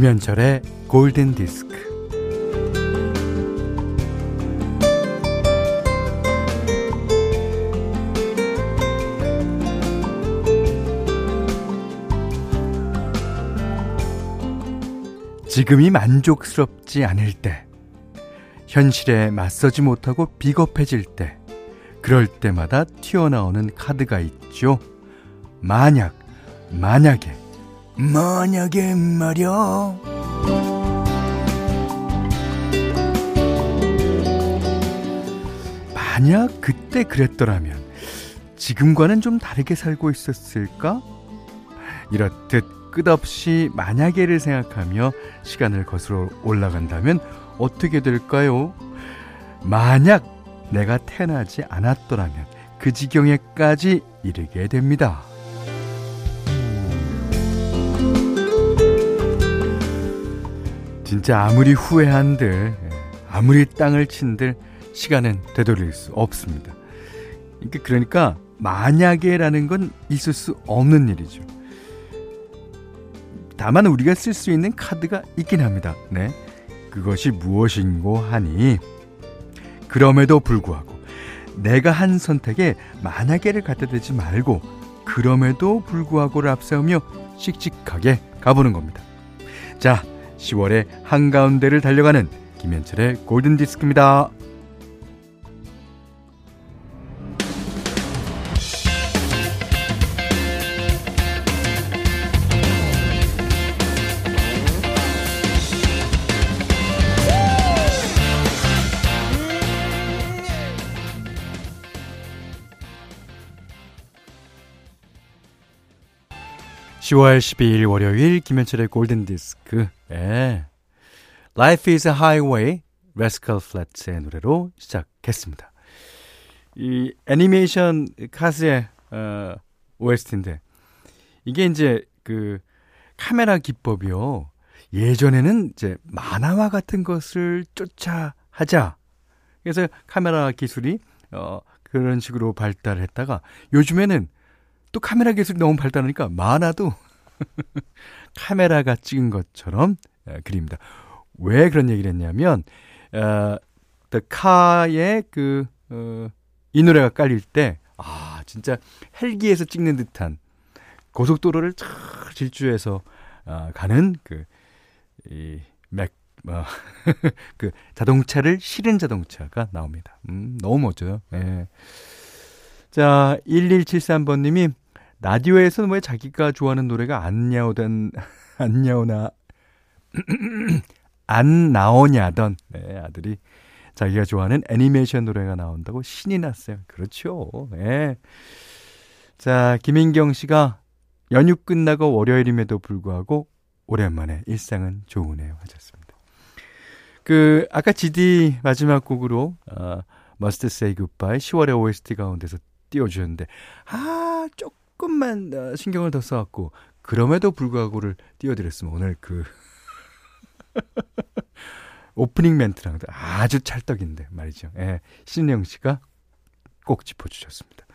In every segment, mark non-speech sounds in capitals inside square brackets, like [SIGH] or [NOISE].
김현철의 골든 디스크. 지금이 만족스럽지 않을 때, 현실에 맞서지 못하고 비겁해질 때, 그럴 때마다 튀어나오는 카드가 있죠. 만약, 만약에, 만약에 말야. 만약 그때 그랬더라면 지금과는 좀 다르게 살고 있었을까? 이렇듯 끝없이 만약에를 생각하며 시간을 거슬러 올라간다면 어떻게 될까요? 만약 내가 태어나지 않았더라면 그 지경에까지 이르게 됩니다. 진짜 아무리 후회한들, 아무리 땅을 친들 시간은 되돌릴 수 없습니다. 그러니까 만약에라는 건 있을 수 없는 일이죠. 다만 우리가 쓸 수 있는 카드가 있긴 합니다. 네. 그것이 무엇인고 하니 그럼에도 불구하고 내가 한 선택에 만약에를 갖다 대지 말고 그럼에도 불구하고를 앞세우며 씩씩하게 가보는 겁니다. 자, 10월의 한가운데를 달려가는 김현철의 골든디스크입니다. 10월 12일 월요일 김현철의 골든 디스크. 예. Life is a Highway Rascal Flatts의 노래로 시작했습니다. 이 애니메이션 Cars의 어, OST인데 이게 이제 그 카메라 기법이요. 예전에는 이제 만화와 같은 것을 쫓아 하자. 그래서 카메라 기술이 어 그런 식으로 발달했다가 요즘에는 또 카메라 기술이 너무 발달하니까 만화도 [LAUGHS] 카메라가 찍은 것처럼 그립니다. 왜 그런 얘기를 했냐면 어, The Car의 그, 어, 이 노래가 깔릴 때, 아, 진짜 헬기에서 찍는 듯한 고속도로를 쫙 질주해서 아, 가는 그, 이, 맥, 어, [LAUGHS] 그 자동차를 실은 자동차가 나옵니다. 음, 너무 멋져요. 예. 자, 1173번님이 라디오에서는 왜 자기가 좋아하는 노래가 안 나오던, 안 나오나, [CLEARS THROAT] 안 나오냐던, 네, 아들이 자기가 좋아하는 애니메이션 노래가 나온다고 신이 났어요. 그렇죠. 예. 자, 김인경 씨가 연휴 끝나고 월요일임에도 불구하고 오랜만에 일상은 좋으네요. 하셨습니다. 그, 아까 GD 마지막 곡으로, 어, Must Say Goodbye 10월의 OST 가운데서 띄워주셨는데, 아, 조금 만 어, 신경을 더 써갖고, 그럼에도 불구하고를 띄워드렸으면 오늘 그, [LAUGHS] 오프닝 멘트랑 아주 찰떡인데 말이죠. 예, 신영 씨가 꼭 짚어주셨습니다.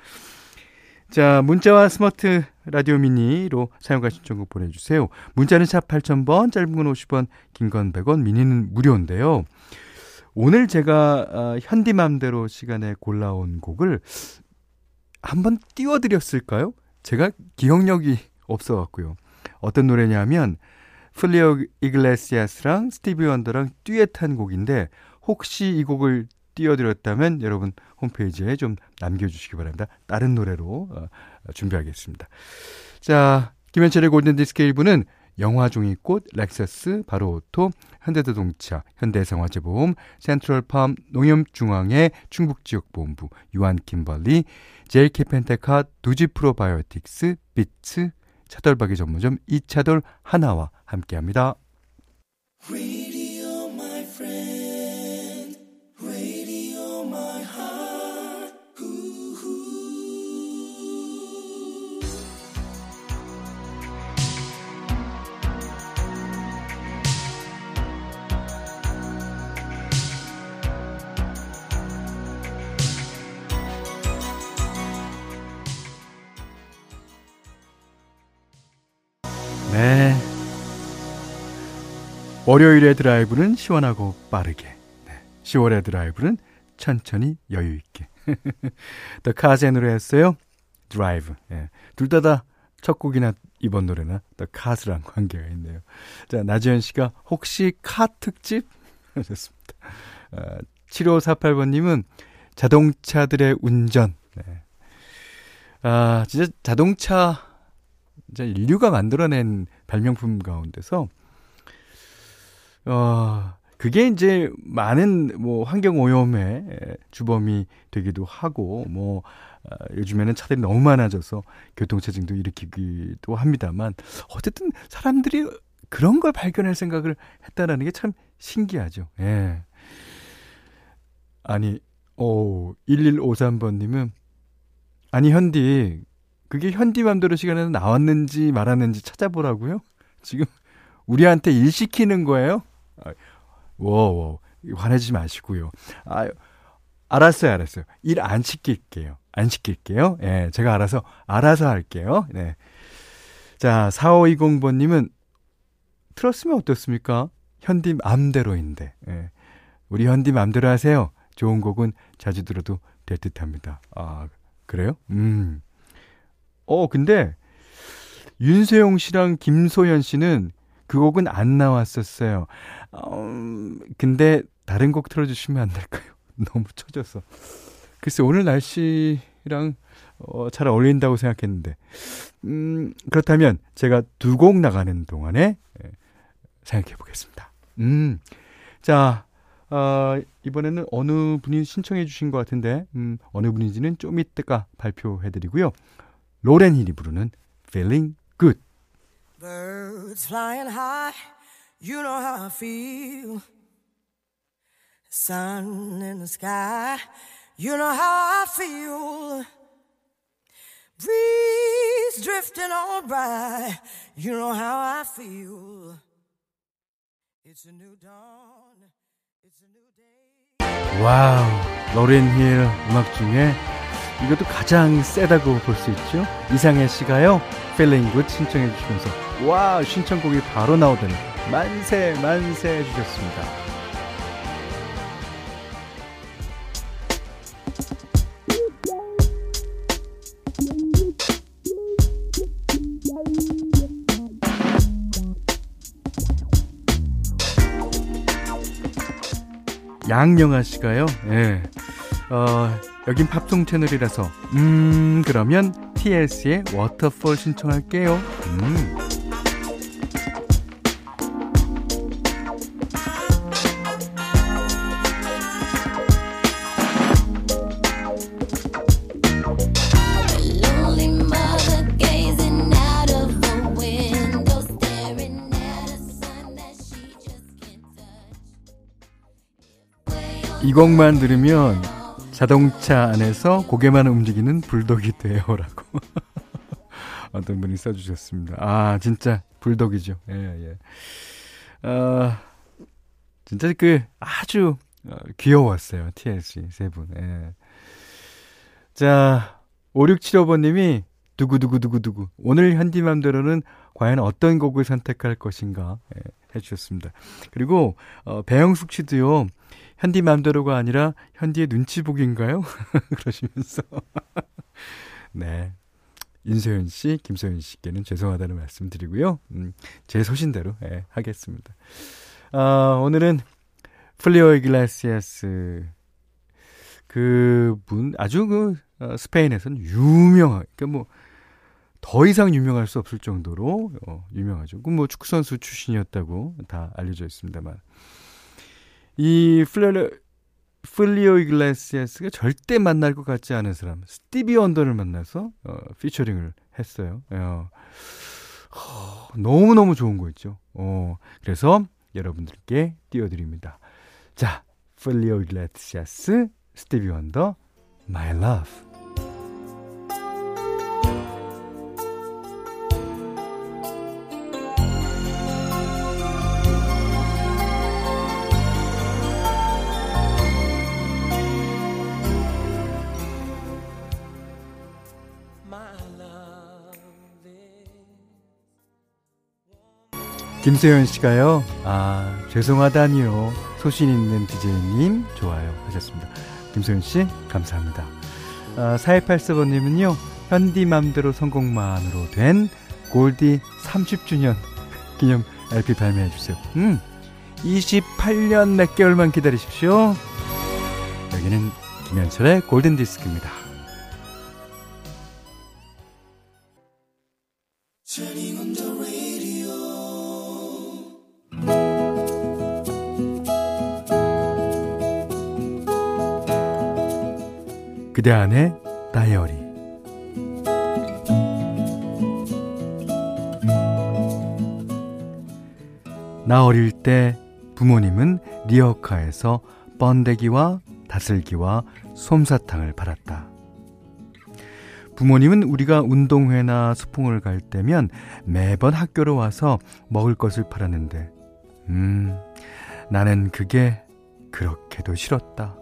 자, 문자와 스마트 라디오 미니로 사용과 신청곡 보내주세요. 문자는 샵 8000번, 짧은 건 50원, 긴 건 100원, 미니는 무료인데요. 오늘 제가 어, 현디맘대로 시간에 골라온 곡을 한번 띄워드렸을까요? 제가 기억력이 없어 갖고요. 어떤 노래냐면 플리오 이글레시아스랑 스티비 원더랑 듀엣한 곡인데 혹시 이 곡을 띄워드렸다면 여러분 홈페이지에 좀 남겨주시기 바랍니다. 다른 노래로 어, 준비하겠습니다. 자, 김현철의 골든디스크 1부는 영화 종이꽃, 렉서스, 바로오토, 현대자동차, 현대해상화재보험, 센트럴팜, 농협중앙회, 충북지역본부, 유한킴벌리, 제일 케펜텍, 두지 프로바이오틱스, 비츠, 차돌박이 전문점 이차돌 하나와 함께합니다. 월요일의 드라이브는 시원하고 빠르게. 네. 10월의 드라이브는 천천히 여유 있게. [LAUGHS] 더 카제 노래였어요. 드라이브. 예. 둘다 다 첫 곡이나 이번 노래나 더 카스랑 [LAUGHS] 관계가 있네요. 자, 나지현 씨가 혹시 카 특집? [LAUGHS] 하셨습니다. 아, 7548번 님은 자동차들의 운전. 네. 아, 진짜 자동차, 진짜 인류가 만들어낸 발명품 가운데서, 어, 그게 이제 많은 뭐 환경 오염의 주범이 되기도 하고, 뭐, 아, 요즘에는 차들이 너무 많아져서 교통체증도 일으키기도 합니다만, 어쨌든 사람들이 그런 걸 발견할 생각을 했다라는 게 참 신기하죠. 예. 아니, 오, 1153번님은, 아니, 현디, 그게 현디 맘대로 시간에서 나왔는지 말았는지 찾아보라고요? 지금 우리한테 일 시키는 거예요? 아, 워워, 화내지 마시고요. 아, 알았어요, 알았어요. 일 안 시킬게요. 안 시킬게요. 예, 제가 알아서, 알아서 할게요. 네. 자, 4520번 님은, 틀었으면 어떻습니까? 현디 맘대로인데. 예. 우리 현디 맘대로 하세요. 좋은 곡은 자주 들어도 될 듯합니다. 아, 그래요? 음. 어, 근데 윤세용 씨랑 김소연 씨는 그 곡은 안 나왔었어요. 음, 근데 다른 곡 틀어주시면 안 될까요? [LAUGHS] 너무 처져서. 글쎄, 오늘 날씨랑 어, 잘 어울린다고 생각했는데. 음, 그렇다면 제가 두 곡 나가는 동안에 예, 생각해 보겠습니다. 음, 자, 어, 이번에는 어느 분이 신청해 주신 것 같은데, 음, 어느 분인지는 좀 이따가 발표해 드리고요. 로렌 힐이 부르는 Feeling Good. Birds flying high, you know how I feel. Sun in the sky, you know how I feel. Breeze drifting on by, you know how I feel. It's a new dawn. 와우, 로렌 힐 음악 중에 이것도 가장 세다고 볼 수 있죠. 이상해 씨가요, Good 신청해 주시면서 와 신청곡이 바로 나오더니 만세 만세 해주셨습니다. 양영아 씨가요. 예. 어, 여긴 팝송 채널이라서 음, 그러면 TLC의 워터폴 신청할게요. 음. 이 곡만 들으면 자동차 안에서 고개만 움직이는 불독이 돼요라고 [LAUGHS] 어떤 분이 써주셨습니다. 아 진짜 불독이죠. 예 예. 어, 진짜 그 아주 어, 귀여웠어요. TLC 세 분. 예. 자 5675번님이 두구두구두구두구 오늘 현디맘대로는 과연 어떤 곡을 선택할 것인가 예, 해주셨습니다. 그리고 어, 배영숙 씨도요. 현디 맘대로가 아니라 현디의 눈치 보기인가요? [LAUGHS] 그러시면서 [LAUGHS] 네. 윤소연 씨, 김소연 씨께는 죄송하다는 말씀 드리고요. 음, 제 소신대로 예, 하겠습니다. 아, 오늘은 플리오 이글라시아스 그분 아주 그 어, 스페인에서는 유명한 그러니까 뭐 더 이상 유명할 수 없을 정도로 어, 유명하죠. 그뭐 축구 선수 출신이었다고 다 알려져 있습니다만 이 훌리오, 훌리오 이글레시아스가 절대 만날 것 같지 않은 사람 스티비 원더를 만나서 어, 피처링을 했어요. 어, 어, 너무 너무 좋은 거 있죠. 어, 그래서 여러분들께 띄워드립니다. 자, 훌리오 이글레시아스 스티비 원더 My Love 김소연 씨가요, 아, 죄송하다니요. 소신 있는 DJ님, 좋아요. 하셨습니다. 김소연 씨, 감사합니다. 아, 4284번님은요, 현디맘대로 성공만으로 된 골디 30주년 [LAUGHS] 기념 LP 발매해 주세요. 음, 28년 몇 개월만 기다리십시오. 여기는 김현철의 골든 디스크입니다. 그대 안의 다이어리 나 어릴 때 부모님은 리어카에서 번데기와 다슬기와 솜사탕을 팔았다. 부모님은 우리가 운동회나 수풍을 갈 때면 매번 학교로 와서 먹을 것을 팔았는데, 음, 나는 그게 그렇게도 싫었다.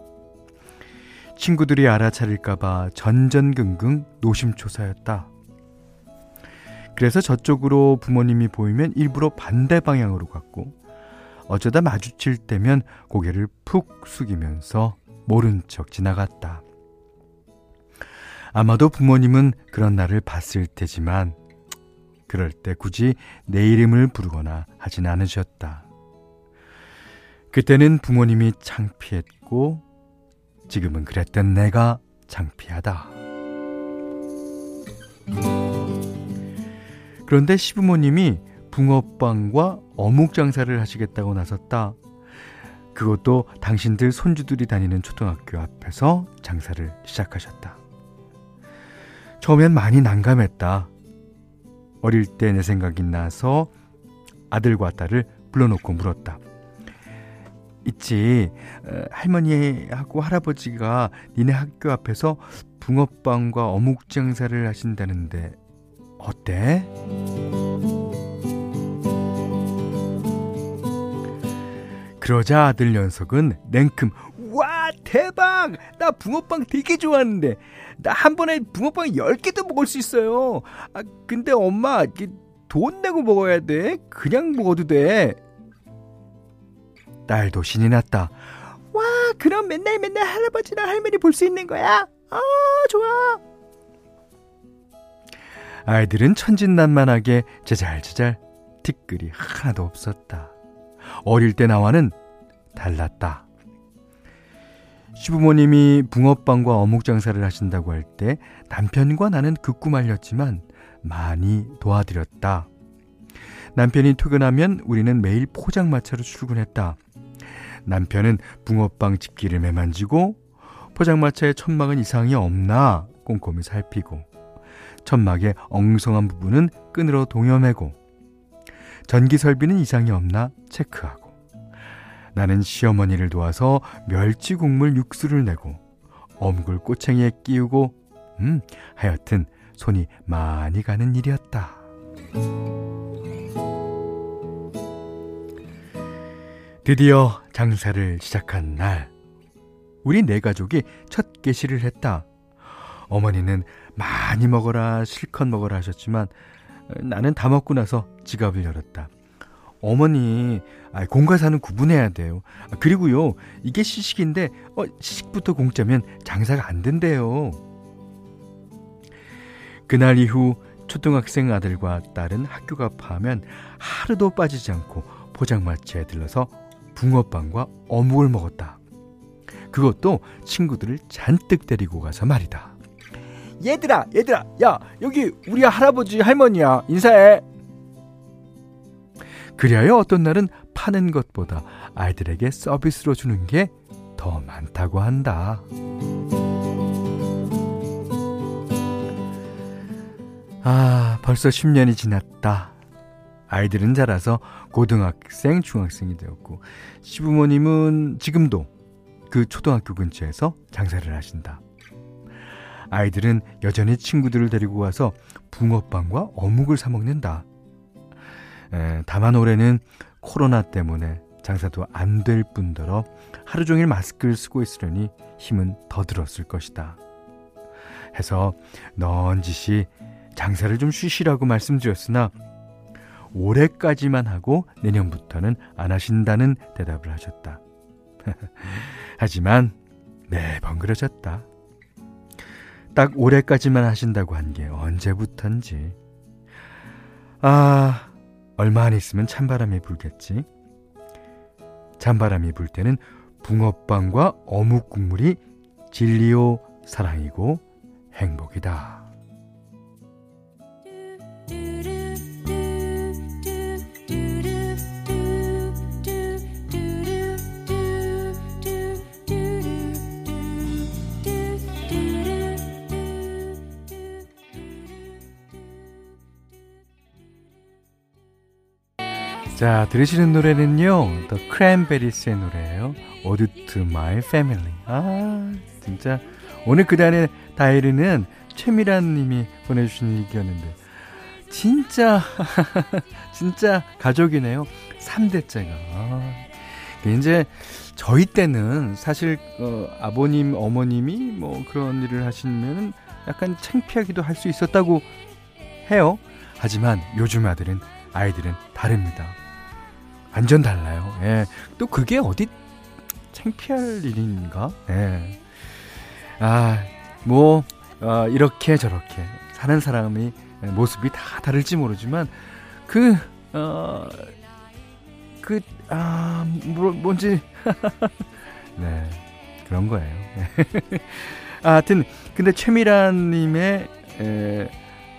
친구들이 알아차릴까봐 전전긍긍 노심초사였다. 그래서 저쪽으로 부모님이 보이면 일부러 반대 방향으로 갔고, 어쩌다 마주칠 때면 고개를 푹 숙이면서 모른 척 지나갔다. 아마도 부모님은 그런 나를 봤을 테지만 그럴 때 굳이 내 이름을 부르거나 하진 않으셨다. 그때는 부모님이 창피했고 지금은 그랬던 내가 창피하다. 그런데 시부모님이 붕어빵과 어묵 장사를 하시겠다고 나섰다. 그것도 당신들 손주들이 다니는 초등학교 앞에서 장사를 시작하셨다. 처음엔 많이 난감했다. 어릴 때 내 생각이 나서 아들과 딸을 불러놓고 물었다. 있지, 어, 할머니하고 할아버지가 니네 학교 앞에서 붕어빵과 어묵 장사를 하신다는데, 어때? 그러자 아들 녀석은 냉큼 와 대박! 나 붕어빵 되게 좋아하는데 나 한 번에 붕어빵 10개도 먹을 수 있어요. 아 근데 엄마 돈 내고 먹어야 돼? 그냥 먹어도 돼 딸도 신이 났다 와 그럼 맨날 맨날 할아버지랑 할머니 볼 수 있는 거야 아 좋아 아이들은 천진난만하게 제잘제잘 티끌이 하나도 없었다 어릴 때 나와는 달랐다. 시부모님이 붕어빵과 어묵 장사를 하신다고 할 때 남편과 나는 극구 말렸지만 많이 도와드렸다. 남편이 퇴근하면 우리는 매일 포장마차로 출근했다. 남편은 붕어빵 집기를 매만지고 포장마차의 천막은 이상이 없나 꼼꼼히 살피고 천막의 엉성한 부분은 끈으로 동여매고 전기 설비는 이상이 없나 체크하고 나는 시어머니를 도와서 멸치 국물 육수를 내고 어묵을 꼬챙이에 끼우고 음 하여튼 손이 많이 가는 일이었다. 드디어 장사를 시작한 날 우리 네 가족이 첫 개시를 했다. 어머니는 많이 먹어라 실컷 먹어라 하셨지만 나는 다 먹고 나서 지갑을 열었다. 어머니, 아, 공과사는 구분해야 돼요. 아, 그리고요, 이게 시식인데, 어, 시식부터 공짜면 장사가 안 된대요. 그날 이후 초등학생 아들과 딸은 학교가 파면 하루도 빠지지 않고 포장마차에 들러서 붕어빵과 어묵을 먹었다. 그것도 친구들을 잔뜩 데리고 가서 말이다. 얘들아, 얘들아, 야, 여기 우리 할아버지 할머니야. 인사해. 그리하여 어떤 날은 파는 것보다 아이들에게 서비스로 주는 게 더 많다고 한다. 아, 벌써 10년이 지났다. 아이들은 자라서 고등학생, 중학생이 되었고, 시부모님은 지금도 그 초등학교 근처에서 장사를 하신다. 아이들은 여전히 친구들을 데리고 와서 붕어빵과 어묵을 사 먹는다. 에, 다만 올해는 코로나 때문에 장사도 안 될 뿐더러 하루 종일 마스크를 쓰고 있으려니 힘은 더 들었을 것이다. 해서 넌지시 장사를 좀 쉬시라고 말씀드렸으나 올해까지만 하고 내년부터는 안 하신다는 대답을 하셨다. [LAUGHS] 하지만 매번 그러셨다. 딱 올해까지만 하신다고 한 게 언제부턴지. 아, 얼마 안 있으면 찬바람이 불겠지. 찬바람이 불 때는 붕어빵과 어묵 국물이 진리요 사랑이고 행복이다. 자, 들으시는 노래는요, The Cranberries의 노래예요. Ode to My Family. 아, 진짜. 오늘 그 단의 다이리는 최미란 님이 보내주신 얘기였는데, 진짜, [LAUGHS] 진짜 가족이네요. 3대째가. 아, 이제 저희 때는 사실, 어, 아버님, 어머님이 뭐 그런 일을 하시면 약간 창피하기도 할 수 있었다고 해요. 하지만 요즘 아들은, 아이들은 다릅니다. 완전 달라요. 예. 또 그게 어디 창피할 일인가? 예. 아, 뭐, 어, 이렇게 저렇게 사는 사람이 모습이 다 다를지 모르지만 그, 어, 그, 아, 뭐, 뭔지. [LAUGHS] 네. 그런 거예요. 아, [LAUGHS] 하여튼, 근데 최미란님의, 에,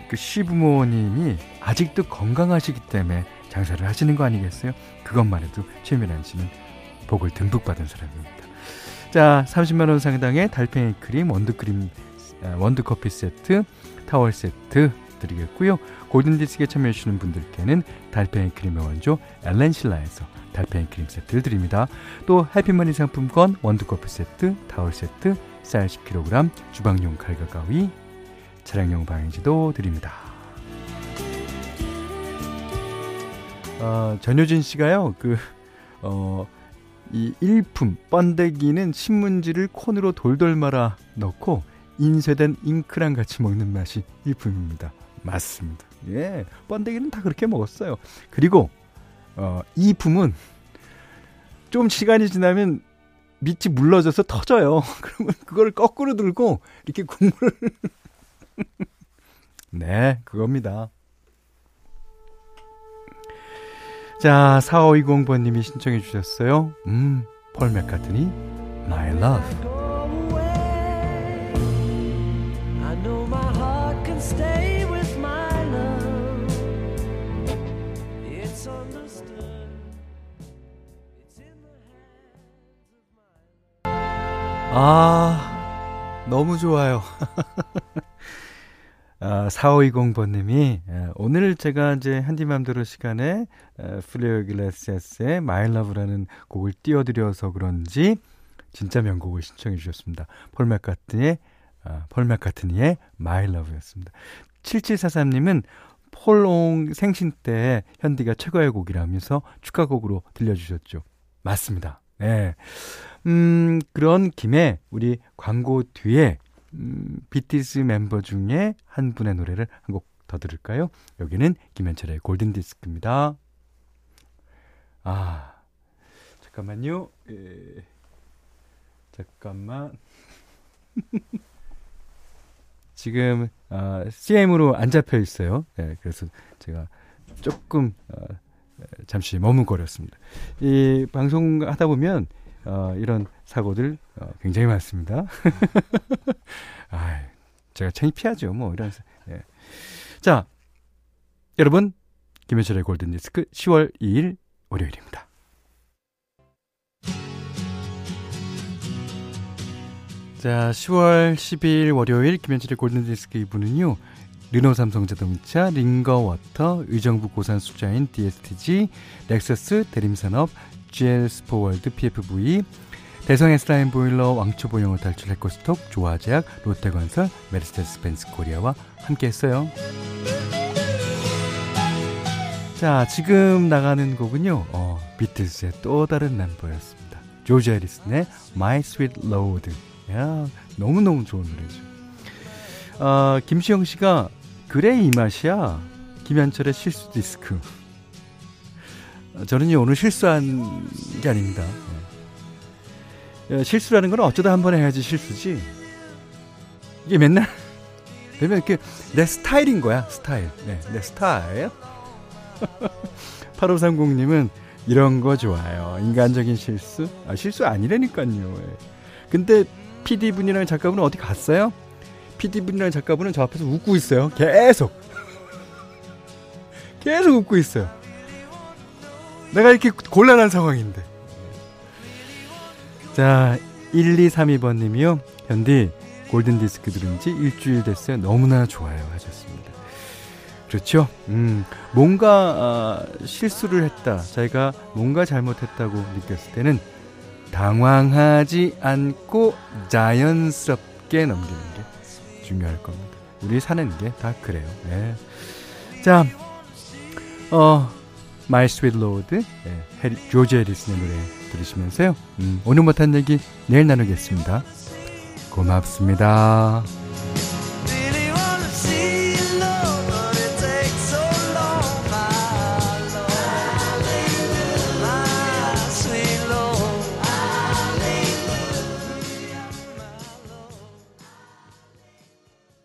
그 시부모님이 아직도 건강하시기 때문에 장사를 하시는 거 아니겠어요? 그것만 해도 최민환 씨는 복을 듬뿍 받은 사람입니다. 자, 30만 원 상당의 달팽이 크림, 원두 크림, 아, 원두 커피 세트, 타월 세트 드리겠고요. 골든 디스크에 참여해 주시는 분들께는 달팽이 크림의 원조 엘렌실라에서 달팽이 크림 세트를 드립니다. 또 해피머니 상품권, 원두 커피 세트, 타월 세트, 쌀 10kg, 주방용 칼과 가위, 차량용 방향지도 드립니다. 어, 전효진 씨가요, 그, 어, 이 일품, 번데기는 신문지를 콘으로 돌돌 말아 넣고 인쇄된 잉크랑 같이 먹는 맛이 일품입니다. 맞습니다. 예, 번데기는 다 그렇게 먹었어요. 그리고, 어, 이 품은 좀 시간이 지나면 밑이 물러져서 터져요. [LAUGHS] 그러면 그걸 거꾸로 들고 이렇게 국물을. [LAUGHS] 네, 그겁니다. 자, 4520번님이 신청해 주셨어요. 음, 폴 맥카트니, My Love. 아, 너무 좋아요. [LAUGHS] 아, 4520번님이 예, 오늘 제가 이제 한디맘대로 시간에 플레어 글라시아스의 My Love라는 곡을 띄워드려서 그런지 진짜 명곡을 신청해 주셨습니다. 폴 맥카트니의 아, 폴 맥카트니의 My Love였습니다. 7743님은 폴옹 생신 때 현디가 최고의 곡이라면서 축하곡으로 들려주셨죠. 맞습니다. 네. 음, 그런 김에 우리 광고 뒤에 음, BTS 멤버 중에 한 분의 노래를 한 곡 더 들을까요? 여기는 김현철의 골든 디스크입니다. 아, 잠깐만요. 에, 잠깐만. [LAUGHS] 지금 어, CM으로 안 잡혀 있어요. 네, 그래서 제가 조금 어, 잠시 머뭇거렸습니다. 이 방송 하다 보면 어, 이런 사고들 어, 굉장히 많습니다. [LAUGHS] 아, 제가 창피하죠, 뭐 이런. 예. 자, 여러분 김현철의 골든 디스크 10월 2일 월요일입니다. 자, 10월 12일 월요일 김현철의 골든 디스크 2부는요. 르노 삼성자동차, 링거워터, 의정부 고산 수자인 DSTG, 렉서스 대림산업, GL 스포월드 PFV, 대성 S라인 보일러, 왕초보영어 탈출 해커스톡, 조아제약, 롯데건설, 메르세데스 벤츠 코리아와 함께 했어요. 자, 지금 나가는 곡은요, 어, 비틀스의 또 다른 멤버였습니다. 조지 해리슨의 My Sweet Lord. 야, 너무 너무 좋은 노래죠. 어, 김시영 씨가, 그래 이 맛이야. 김현철의 실수 디스크. 저는요, 오늘 실수한 게 아닙니다. 네. 실수라는 건 어쩌다 한 번 해야지 실수지. 이게 맨날 [LAUGHS] 되면 이렇게 내 스타일인 거야, 스타일. 네, 내 스타일. [LAUGHS] 8530님은 이런 거 좋아요. 인간적인 실수? 아, 실수 아니라니까요. 근데 PD분이랑 작가분은 어디 갔어요? PD분이랑 작가분은 저 앞에서 웃고 있어요. 계속. [LAUGHS] 계속 웃고 있어요. 내가 이렇게 곤란한 상황인데. 자, 1232번 님이요. 현디, 골든디스크 들은 지 일주일 됐어요. 너무나 좋아요. 하셨습니다. 그렇죠. 음, 뭔가 아, 실수를 했다. 자기가 뭔가 잘못했다고 느꼈을 때는 당황하지 않고 자연스럽게 넘기는 게 중요할 겁니다. 우리 사는 게 다 그래요. 네. 자, 어, My Sweet Lord, 네, 조지 해리슨의 노래 들으시면서요. 음, 오늘 못한 얘기 내일 나누겠습니다. 고맙습니다.